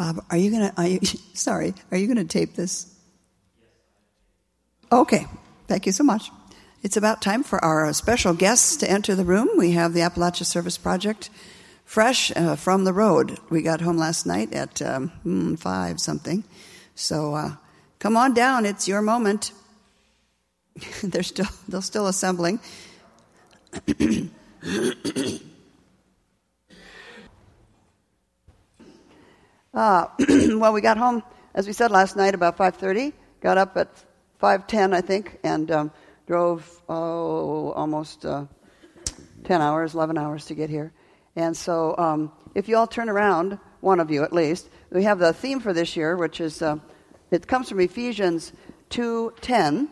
Bob, are you gonna? Sorry, are you gonna tape this? Okay, thank you so much. It's about time for our special guests to enter the room. We have the Appalachia Service Project, fresh uh, from the road. We got home last night at um, hmm, five something. So uh, come on down. It's your moment. they're still they're still assembling. Uh, well, we got home, as we said last night, about 5:30. Got up at 5:10, I think, and um, drove oh, almost uh, 10 hours, 11 hours to get here. And so, um, if you all turn around, one of you at least, we have the theme for this year, which is uh, it comes from Ephesians 2:10,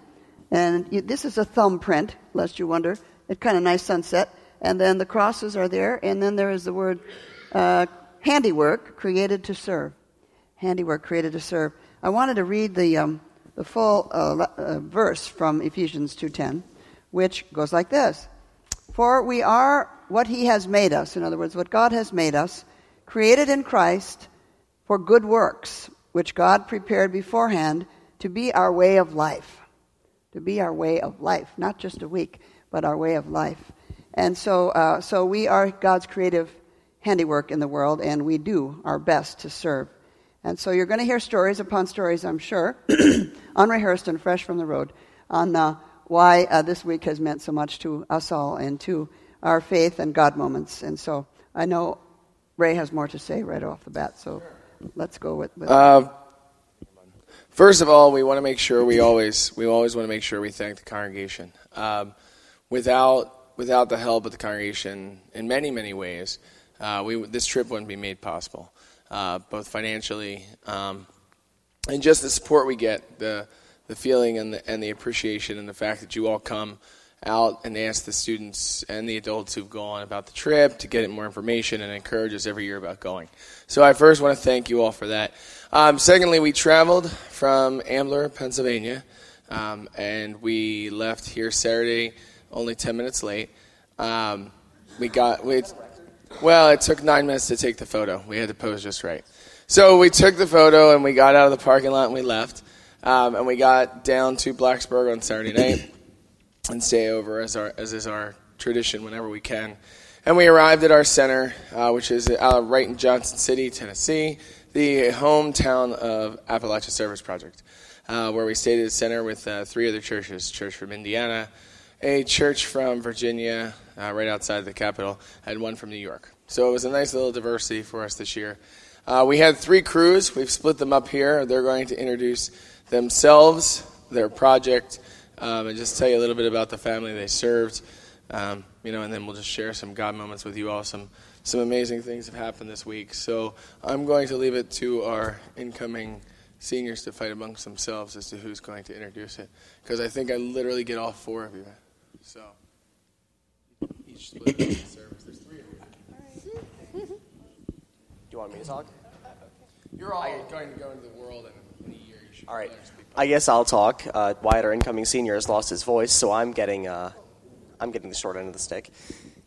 and you, this is a thumbprint, lest you wonder. It's kind of nice sunset, and then the crosses are there, and then there is the word uh, handiwork created to serve. Handiwork created to serve. I wanted to read the, um, the full uh, uh, verse from Ephesians 2.10, which goes like this. For we are what he has made us, in other words, what God has made us, created in Christ for good works, which God prepared beforehand to be our way of life. To be our way of life, not just a week, but our way of life. And so, uh, so we are God's creative handiwork in the world, and we do our best to serve. And so you're going to hear stories upon stories, I'm sure, unrehearsed and fresh from the road, on uh, why uh, this week has meant so much to us all and to our faith and God moments. And so I know Ray has more to say right off the bat, so let's go with. with uh, first of all, we want to make sure we always we always want to make sure we thank the congregation. Um, without without the help of the congregation, in many many ways, uh, we, this trip wouldn't be made possible, uh, both financially um, and just the support we get, the the feeling and the, and the appreciation, and the fact that you all come out and ask the students and the adults who've gone about the trip to get more information and encourage us every year about going. So I first want to thank you all for that. Um, secondly, we traveled from Ambler, Pennsylvania, um, and we left here Saturday only 10 minutes late. Um, we got we well, it took nine minutes to take the photo. We had to pose just right. So we took the photo and we got out of the parking lot and we left. Um, and we got down to Blacksburg on Saturday night and stay over as our as is our tradition whenever we can. And we arrived at our center, uh, which is uh, right in Johnson City, Tennessee, the hometown of Appalachia Service Project, uh, where we stayed at the center with uh, three other churches: church from Indiana, a church from Virginia, uh, right outside the capital, and one from New York. So it was a nice little diversity for us this year. Uh, we had three crews. We've split them up here. They're going to introduce themselves, their project, um, and just tell you a little bit about the family they served. Um, you know, and then we'll just share some God moments with you all. Some some amazing things have happened this week. So I'm going to leave it to our incoming seniors to fight amongst themselves as to who's going to introduce it, because I think I literally get all four of you. So each split the service. There's three of you. Do you want me to talk? You're all going to go into the world in, in a year. You All right. learn to speak I guess I'll talk. Uh, Wyatt, our incoming senior, has lost his voice, so I'm getting uh, I'm getting the short end of the stick.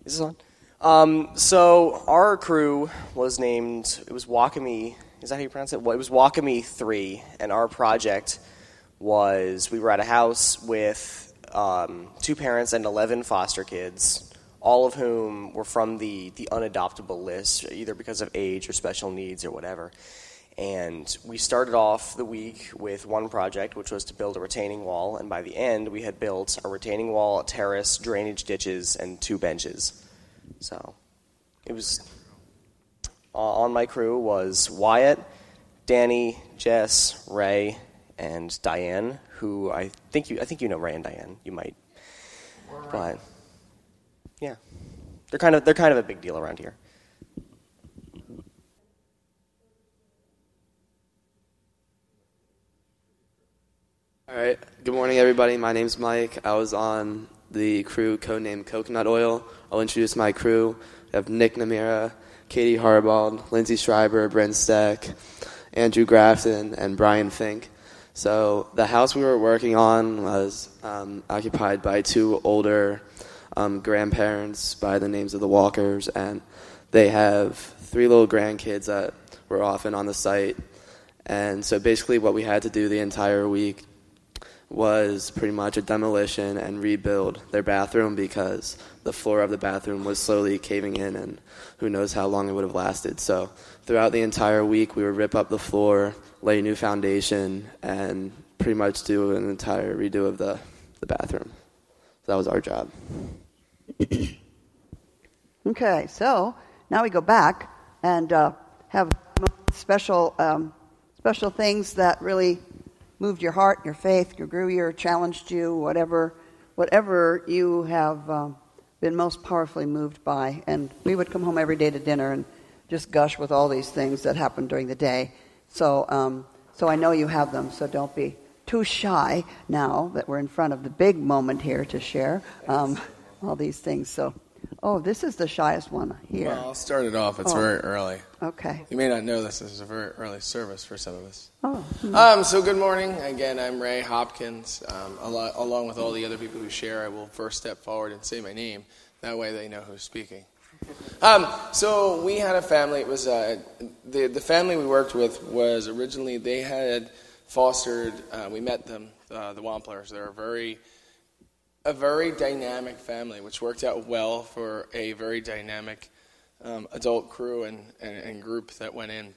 Is this on? Um, so our crew was named. It was Wakame. Is that how you pronounce it? Well, it was Wakame Three, and our project was we were at a house with um, two parents and eleven foster kids, all of whom were from the the unadoptable list, either because of age or special needs or whatever. And we started off the week with one project, which was to build a retaining wall. And by the end, we had built a retaining wall, a terrace, drainage ditches, and two benches. So it was uh, on my crew was Wyatt, Danny, Jess, Ray, and Diane, who I think you I think you know Ray and Diane. You might, but yeah, they're kind of they're kind of a big deal around here. All right. Good morning, everybody. My name's Mike. I was on the crew codenamed Coconut Oil. I'll introduce my crew. We have Nick Namira, Katie Harbold, Lindsay Schreiber, Brent Steck, Andrew Grafton, and Brian Fink. So the house we were working on was um, occupied by two older um, grandparents by the names of the Walkers, and they have three little grandkids that were often on the site. And so basically, what we had to do the entire week was pretty much a demolition and rebuild their bathroom because the floor of the bathroom was slowly caving in, and who knows how long it would have lasted. So throughout the entire week, we would rip up the floor, lay a new foundation, and pretty much do an entire redo of the, the bathroom. So that was our job. Okay, so now we go back and uh, have special um, special things that really moved your heart, your faith, your grew you, challenged you, whatever whatever you have um, been most powerfully moved by. And we would come home every day to dinner and just gush with all these things that happened during the day. So um, so I know you have them. So don't be too shy now that we're in front of the big moment here to share um, all these things. So. Oh, this is the shyest one here. Well, I'll start it off. It's Oh. very early. Okay. You may not know this. This is a very early service for some of us. Oh, Um, so good morning. Again, I'm Ray Hopkins. Um, alo- along with all the other people who share, I will first step forward and say my name. That way they know who's speaking. Um, so we had a family. It was uh, the the family we worked with was originally they had fostered. Uh, we met them, uh, the Wamplers. They're a very a very dynamic family, which worked out well for a very dynamic um, adult crew and, and, and group that went in.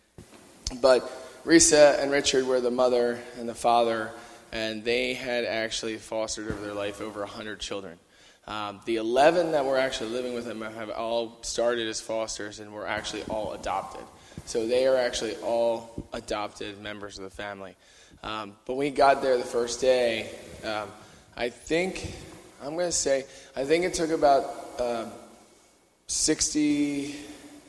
But Risa and Richard were the mother and the father, and they had actually fostered over their life over 100 children. Um, the 11 that were actually living with them have all started as fosters and were actually all adopted. So they are actually all adopted members of the family. Um, but we got there the first day, um, I think, I'm going to say, I think it took about um 60,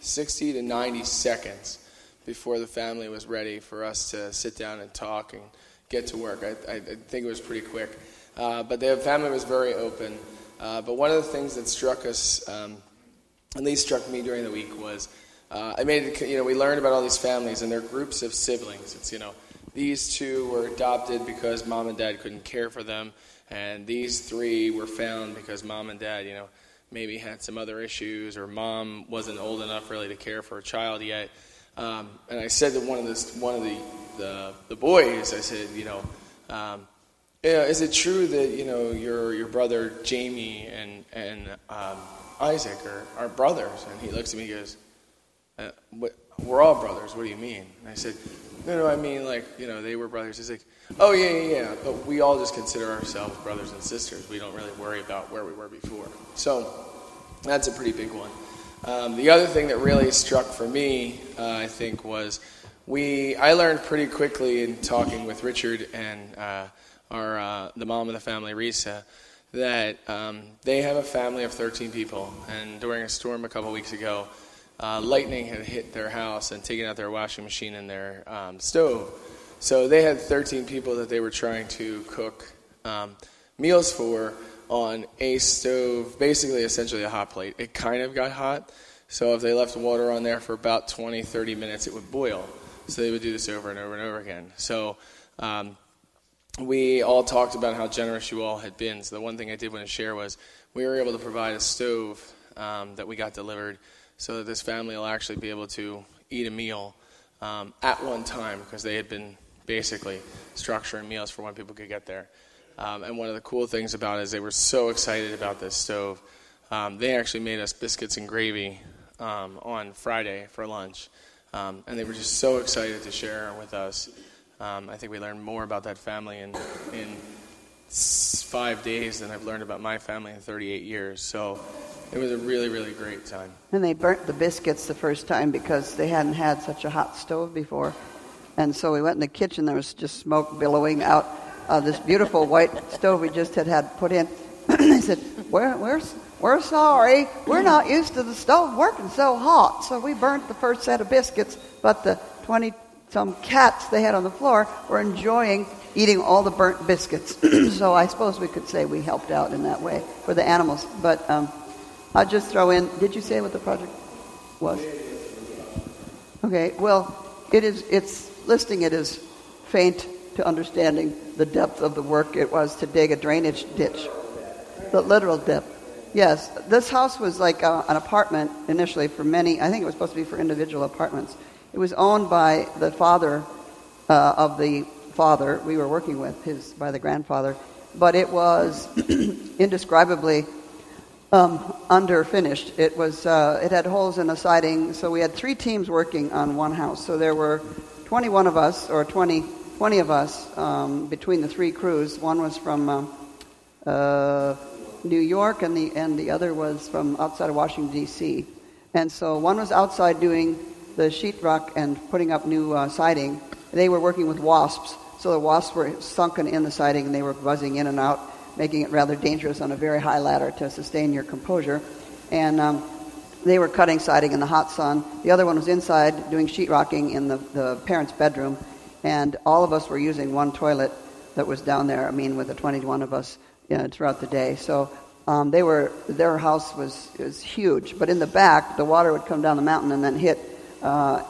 60 to 90 seconds before the family was ready for us to sit down and talk and get to work. I, I, I think it was pretty quick. Uh, but the family was very open. Uh, but one of the things that struck us, um, at least struck me during the week, was uh, I made you know we learned about all these families and their groups of siblings. It's you know these two were adopted because mom and dad couldn't care for them, and these three were found because mom and dad you know maybe had some other issues or mom wasn't old enough really to care for a child yet. Um, and I said to one of this one of the the, the boys, I said you know. Um, yeah, is it true that you know your your brother Jamie and and um, Isaac are, are brothers? And he looks at me and goes, uh, "We're all brothers. What do you mean?" And I said, "No, no, I mean like you know they were brothers." He's like, "Oh yeah, yeah, yeah, but we all just consider ourselves brothers and sisters. We don't really worry about where we were before." So that's a pretty big one. Um, the other thing that really struck for me, uh, I think, was we. I learned pretty quickly in talking with Richard and uh, our uh, the mom of the family, Risa, that um, they have a family of 13 people, and during a storm a couple weeks ago, uh, lightning had hit their house and taken out their washing machine and their um, stove. So they had 13 people that they were trying to cook um, meals for on a stove, basically essentially a hot plate. It kind of got hot, so if they left water on there for about 20, 30 minutes, it would boil. So they would do this over and over and over again. So um, we all talked about how generous you all had been. So the one thing I did want to share was we were able to provide a stove um, that we got delivered so that this family will actually be able to eat a meal um, at one time because they had been basically structuring meals for when people could get there. Um, and one of the cool things about it is they were so excited about this stove. Um, they actually made us biscuits and gravy um, on Friday for lunch. Um, and they were just so excited to share with us. Um, I think we learned more about that family in, in five days than I've learned about my family in 38 years. So it was a really, really great time. And they burnt the biscuits the first time because they hadn't had such a hot stove before. And so we went in the kitchen, there was just smoke billowing out of this beautiful white stove we just had had put in. they said, we're, we're, we're sorry, we're not used to the stove working so hot. So we burnt the first set of biscuits, but the 20 some cats they had on the floor were enjoying eating all the burnt biscuits. so I suppose we could say we helped out in that way for the animals. But um, I'll just throw in, did you say what the project was? Okay, well, it is, it's listing it as faint to understanding the depth of the work it was to dig a drainage ditch. The literal depth. Yes, this house was like a, an apartment initially for many. I think it was supposed to be for individual apartments. It was owned by the father uh, of the father we were working with, his by the grandfather, but it was indescribably um, underfinished. It was uh, it had holes in the siding, so we had three teams working on one house. So there were 21 of us, or 20, 20 of us um, between the three crews. One was from um, uh, New York, and the and the other was from outside of Washington D.C. And so one was outside doing the sheetrock and putting up new uh, siding. They were working with wasps, so the wasps were sunken in the siding and they were buzzing in and out, making it rather dangerous on a very high ladder to sustain your composure. And um, they were cutting siding in the hot sun. The other one was inside doing sheetrocking in the, the parents' bedroom. And all of us were using one toilet that was down there, I mean, with the 21 of us you know, throughout the day. So um, they were, their house was, was huge. But in the back, the water would come down the mountain and then hit, uh,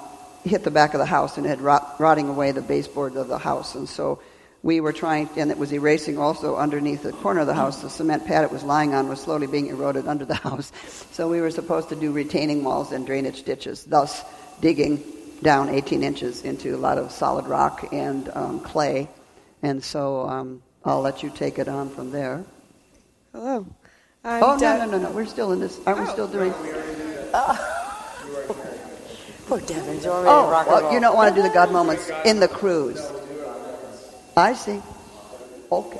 hit the back of the house and it had rot, rotting away the baseboard of the house. And so we were trying, and it was erasing also underneath the corner of the house. The cement pad it was lying on was slowly being eroded under the house. So we were supposed to do retaining walls and drainage ditches, thus digging down 18 inches into a lot of solid rock and um, clay. And so um, I'll let you take it on from there. Hello. I'm oh, De- no, no, no, no. We're still in this. Aren't we Oh. still doing? Poor Devin, do you want me to Oh, rock and well, roll? you don't want to do the God moments in the crews. I see. Okay.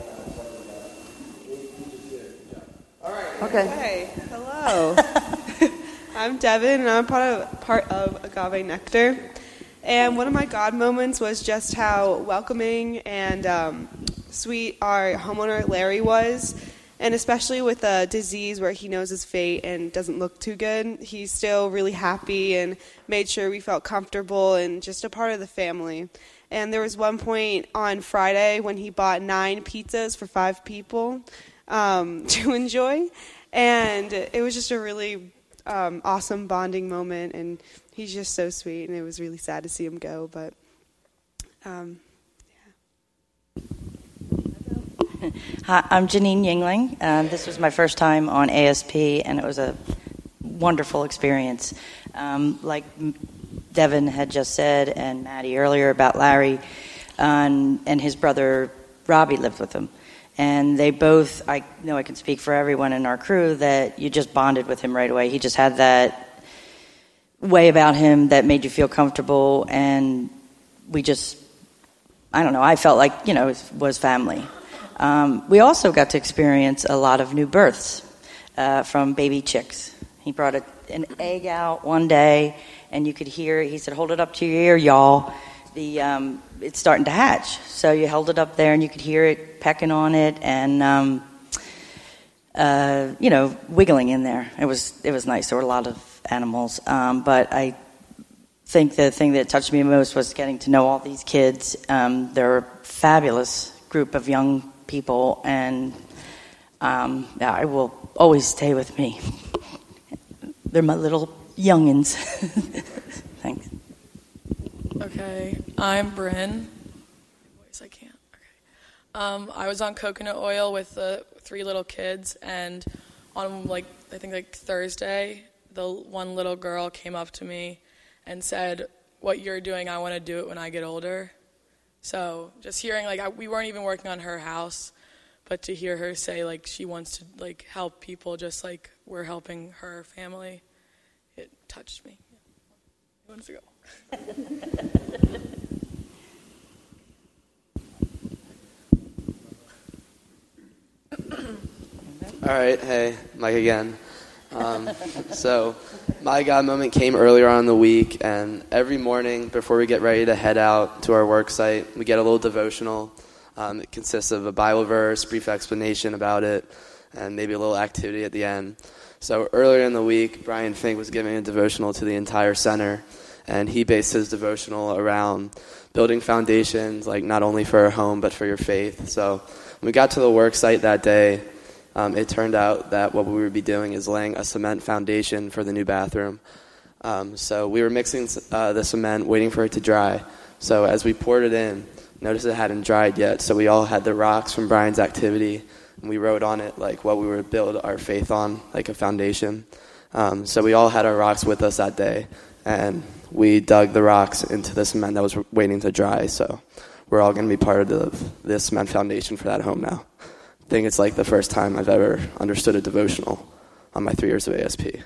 Okay. Hey, hello. I'm Devin, and I'm part of part of Agave Nectar. And one of my God moments was just how welcoming and um, sweet our homeowner Larry was, and especially with a disease where he knows his fate and doesn't look too good, he's still really happy and made sure we felt comfortable and just a part of the family. And there was one point on Friday when he bought nine pizzas for five people um, to enjoy, and it was just a really um, awesome bonding moment. And he's just so sweet, and it was really sad to see him go. But um, Hi, I'm Janine Yingling. Um, this was my first time on ASP, and it was a wonderful experience. Um, like Devin had just said, and Maddie earlier about Larry, um, and his brother Robbie lived with him. And they both, I know I can speak for everyone in our crew, that you just bonded with him right away. He just had that way about him that made you feel comfortable, and we just I don't know, I felt like, you know, was family. Um, we also got to experience a lot of new births uh, from baby chicks. He brought a, an egg out one day, and you could hear, he said, hold it up to your ear, y'all. The, um, it's starting to hatch. So you held it up there, and you could hear it pecking on it, and, um, uh, you know, wiggling in there. It was, it was nice. There were a lot of animals. Um, but I think the thing that touched me most was getting to know all these kids. Um, they're a fabulous group of young people, and um, I will always stay with me. They're my little youngins. Thanks. Okay, I'm Bryn. Voice, I can't. Okay. Um, I was on coconut oil with the three little kids, and on like I think like Thursday, the one little girl came up to me and said, "What you're doing, I want to do it when I get older." So just hearing like I, we weren't even working on her house, but to hear her say like she wants to like help people, just like we're helping her family, it touched me. Who wants to go? All right, hey, Mike again. Um, so, my God moment came earlier on in the week, and every morning before we get ready to head out to our work site, we get a little devotional. Um, it consists of a Bible verse, brief explanation about it, and maybe a little activity at the end. So, earlier in the week, Brian Fink was giving a devotional to the entire center, and he based his devotional around building foundations, like not only for our home, but for your faith. So, when we got to the work site that day, um, it turned out that what we would be doing is laying a cement foundation for the new bathroom. Um, so we were mixing uh, the cement, waiting for it to dry. So as we poured it in, noticed it hadn't dried yet. So we all had the rocks from Brian's activity and we wrote on it like what we would build our faith on, like a foundation. Um, so we all had our rocks with us that day, and we dug the rocks into the cement that was waiting to dry. So we're all going to be part of the, this cement foundation for that home now. Think it's like the first time I've ever understood a devotional on my three years of ASP.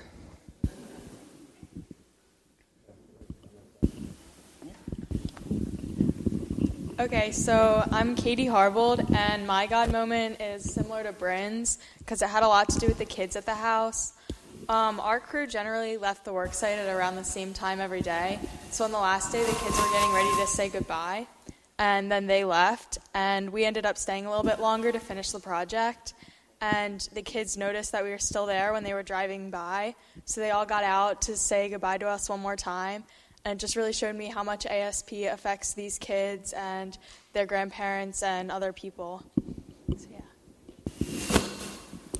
Okay, so I'm Katie Harbold, and my God moment is similar to Bryn's because it had a lot to do with the kids at the house. Um, our crew generally left the work site at around the same time every day. So on the last day, the kids were getting ready to say goodbye, and then they left, and we ended up staying a little bit longer to finish the project. And the kids noticed that we were still there when they were driving by, so they all got out to say goodbye to us one more time and it just really showed me how much ASP affects these kids and their grandparents and other people. So, yeah.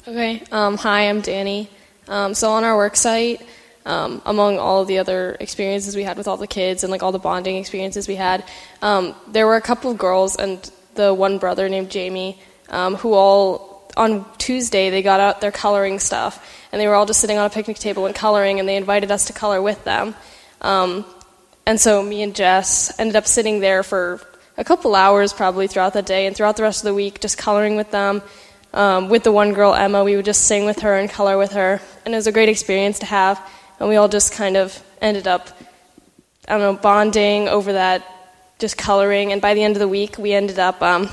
Okay, um, hi, I'm Danny. Um, so on our work site, um, among all the other experiences we had with all the kids and like all the bonding experiences we had, um, there were a couple of girls and the one brother named Jamie um, who all on Tuesday they got out their coloring stuff and they were all just sitting on a picnic table and coloring and they invited us to color with them. Um, and so me and Jess ended up sitting there for a couple hours probably throughout the day and throughout the rest of the week, just coloring with them. Um, with the one girl, Emma, we would just sing with her and color with her. And it was a great experience to have. And we all just kind of ended up, I don't know, bonding over that, just coloring. And by the end of the week, we ended up um,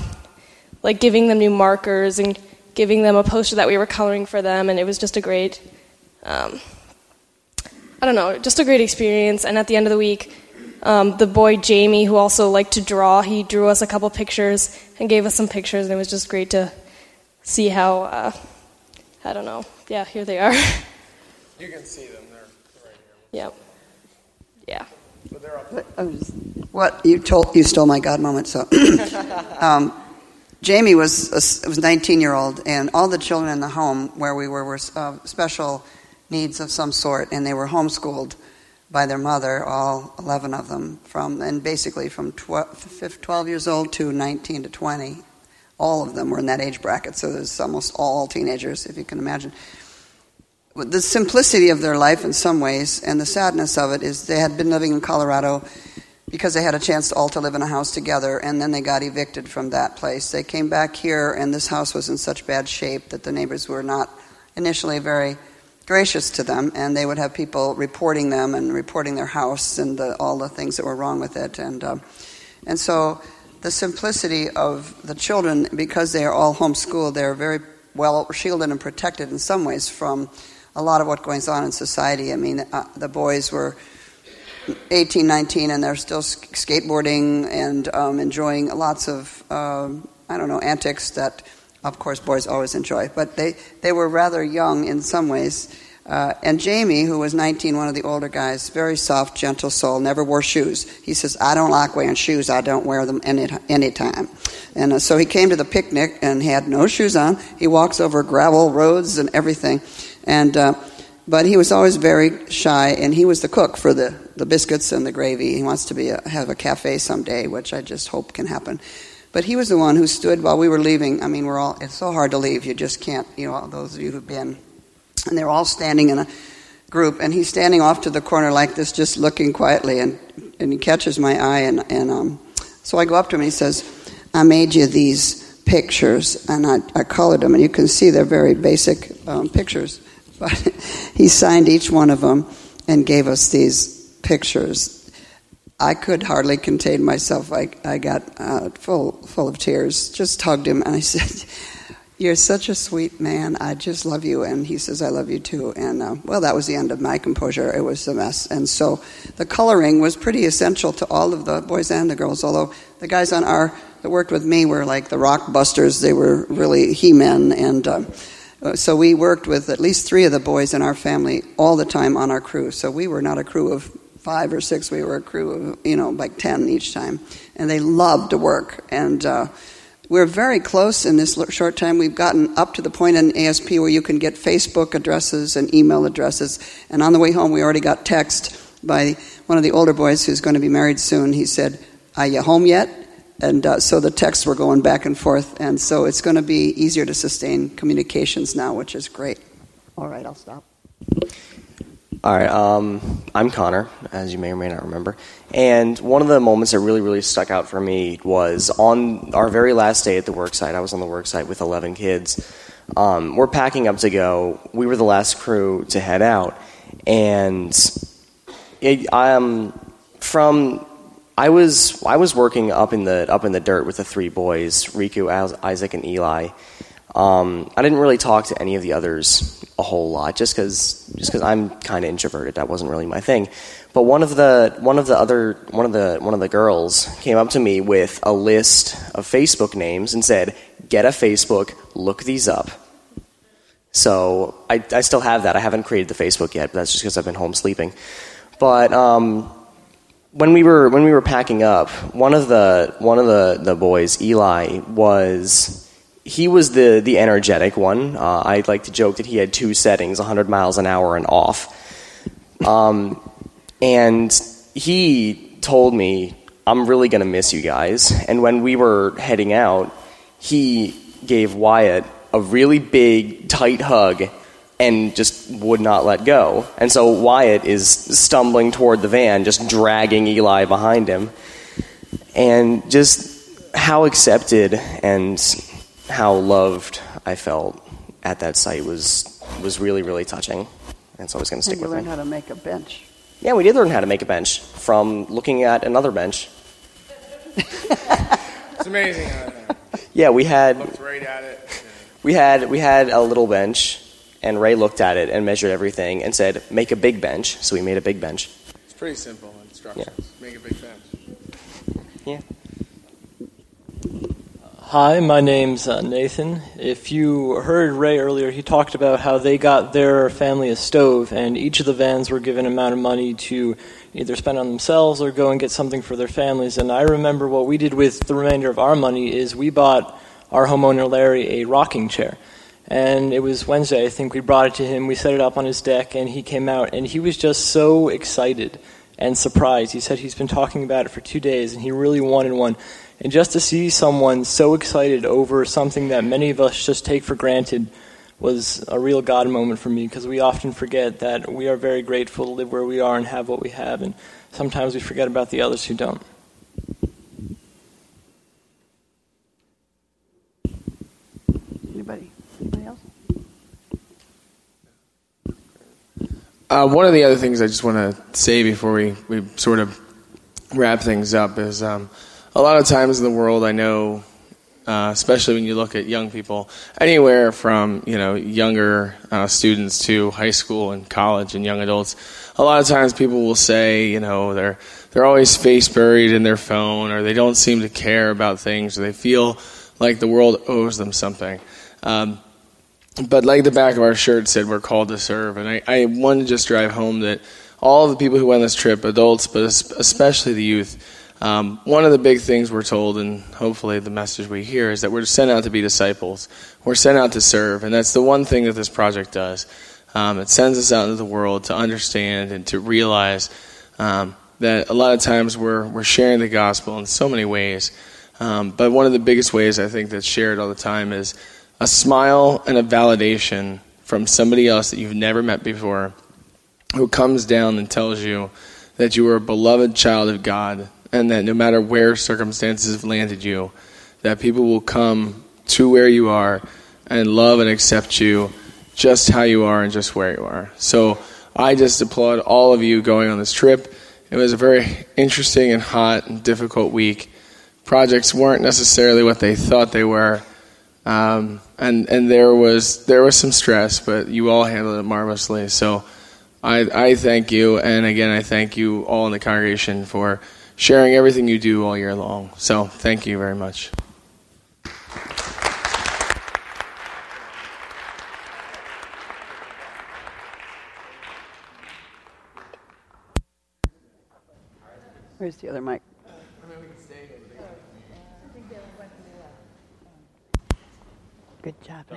like giving them new markers and giving them a poster that we were coloring for them. And it was just a great. Um, I don't know, just a great experience. And at the end of the week, um, the boy Jamie, who also liked to draw, he drew us a couple pictures and gave us some pictures, and it was just great to see how. Uh, I don't know. Yeah, here they are. You can see them. They're right here. yep. Yeah. But they're up. But I What you told you stole my God moment. So, um, Jamie was a, was 19 year old, and all the children in the home where we were were uh, special needs of some sort, and they were homeschooled by their mother, all 11 of them, from and basically from 12, 12 years old to 19 to 20. All of them were in that age bracket, so there's almost all teenagers, if you can imagine the simplicity of their life in some ways and the sadness of it is they had been living in Colorado because they had a chance all to live in a house together and then they got evicted from that place. They came back here and this house was in such bad shape that the neighbors were not initially very gracious to them and they would have people reporting them and reporting their house and the, all the things that were wrong with it and uh, and so the simplicity of the children because they are all homeschooled they're very well shielded and protected in some ways from a lot of what goes on in society. I mean, uh, the boys were 18, 19, and they're still skateboarding and um, enjoying lots of, um, I don't know, antics that, of course, boys always enjoy. But they, they were rather young in some ways. Uh, and Jamie, who was 19, one of the older guys, very soft, gentle soul, never wore shoes. He says, I don't like wearing shoes. I don't wear them any, any time. And uh, so he came to the picnic and had no shoes on. He walks over gravel roads and everything. And uh, but he was always very shy, and he was the cook for the, the biscuits and the gravy. He wants to be a, have a cafe someday, which I just hope can happen. But he was the one who stood while we were leaving. I mean, we're all it's so hard to leave. You just can't. You know, those of you who've been, and they're all standing in a group, and he's standing off to the corner like this, just looking quietly, and and he catches my eye, and and um, so I go up to him, and he says, "I made you these pictures, and I, I colored them, and you can see they're very basic um, pictures." But he signed each one of them and gave us these pictures. I could hardly contain myself. I, I got uh, full, full of tears, just hugged him, and I said, You're such a sweet man. I just love you. And he says, I love you too. And uh, well, that was the end of my composure. It was a mess. And so the coloring was pretty essential to all of the boys and the girls, although the guys on our that worked with me were like the rock busters. They were really he men. And uh, so we worked with at least three of the boys in our family all the time on our crew. So we were not a crew of five or six. We were a crew of, you know, like ten each time. And they loved to work. And uh, we're very close in this short time. We've gotten up to the point in ASP where you can get Facebook addresses and email addresses. And on the way home, we already got text by one of the older boys who's going to be married soon. He said, Are you home yet? And uh, so the texts were going back and forth, and so it's going to be easier to sustain communications now, which is great. All right, I'll stop. All right, um, I'm Connor, as you may or may not remember. And one of the moments that really, really stuck out for me was on our very last day at the work site. I was on the work site with 11 kids. Um, we're packing up to go. We were the last crew to head out. And it, um, from I was I was working up in the up in the dirt with the three boys, Riku, Isaac, and Eli. Um, I didn't really talk to any of the others a whole lot, just because just because I'm kind of introverted. That wasn't really my thing. But one of the one of the other one of the one of the girls came up to me with a list of Facebook names and said, "Get a Facebook, look these up." So I, I still have that. I haven't created the Facebook yet, but that's just because I've been home sleeping. But um, when we were when we were packing up, one of the one of the, the boys, Eli, was he was the the energetic one. Uh, I like to joke that he had two settings, 100 miles an hour and off. Um, and he told me, "I'm really gonna miss you guys." And when we were heading out, he gave Wyatt a really big, tight hug and just would not let go. And so Wyatt is stumbling toward the van, just dragging Eli behind him. And just how accepted and how loved I felt at that site was was really really touching. And so I was going to stick and you with learned it. how to make a bench. Yeah, we did learn how to make a bench from looking at another bench. It's amazing. Yeah, we had looked right at it. we had we had a little bench and Ray looked at it and measured everything and said, "Make a big bench." So we made a big bench. It's pretty simple instructions. Make a big bench. Yeah. Hi, my name's uh, Nathan. If you heard Ray earlier, he talked about how they got their family a stove, and each of the vans were given an amount of money to either spend on themselves or go and get something for their families. And I remember what we did with the remainder of our money is we bought our homeowner Larry a rocking chair. And it was Wednesday, I think we brought it to him. We set it up on his deck, and he came out, and he was just so excited and surprised. He said he's been talking about it for two days, and he really wanted one. And just to see someone so excited over something that many of us just take for granted was a real God moment for me because we often forget that we are very grateful to live where we are and have what we have, and sometimes we forget about the others who don't. Uh, one of the other things I just want to say before we, we sort of wrap things up is um, a lot of times in the world, I know, uh, especially when you look at young people, anywhere from you know younger uh, students to high school and college and young adults, a lot of times people will say, you know, they're they're always face buried in their phone, or they don't seem to care about things, or they feel like the world owes them something. Um, but like the back of our shirt said, we're called to serve. And I, I wanted to just drive home that all the people who went on this trip, adults, but especially the youth, um, one of the big things we're told, and hopefully the message we hear, is that we're sent out to be disciples. We're sent out to serve. And that's the one thing that this project does. Um, it sends us out into the world to understand and to realize um, that a lot of times we're, we're sharing the gospel in so many ways. Um, but one of the biggest ways I think that's shared all the time is a smile and a validation from somebody else that you've never met before who comes down and tells you that you are a beloved child of God and that no matter where circumstances have landed you, that people will come to where you are and love and accept you just how you are and just where you are. So I just applaud all of you going on this trip. It was a very interesting and hot and difficult week. Projects weren't necessarily what they thought they were. Um, and and there was there was some stress, but you all handled it marvelously. So I I thank you, and again I thank you all in the congregation for sharing everything you do all year long. So thank you very much. Where's the other mic? Good job.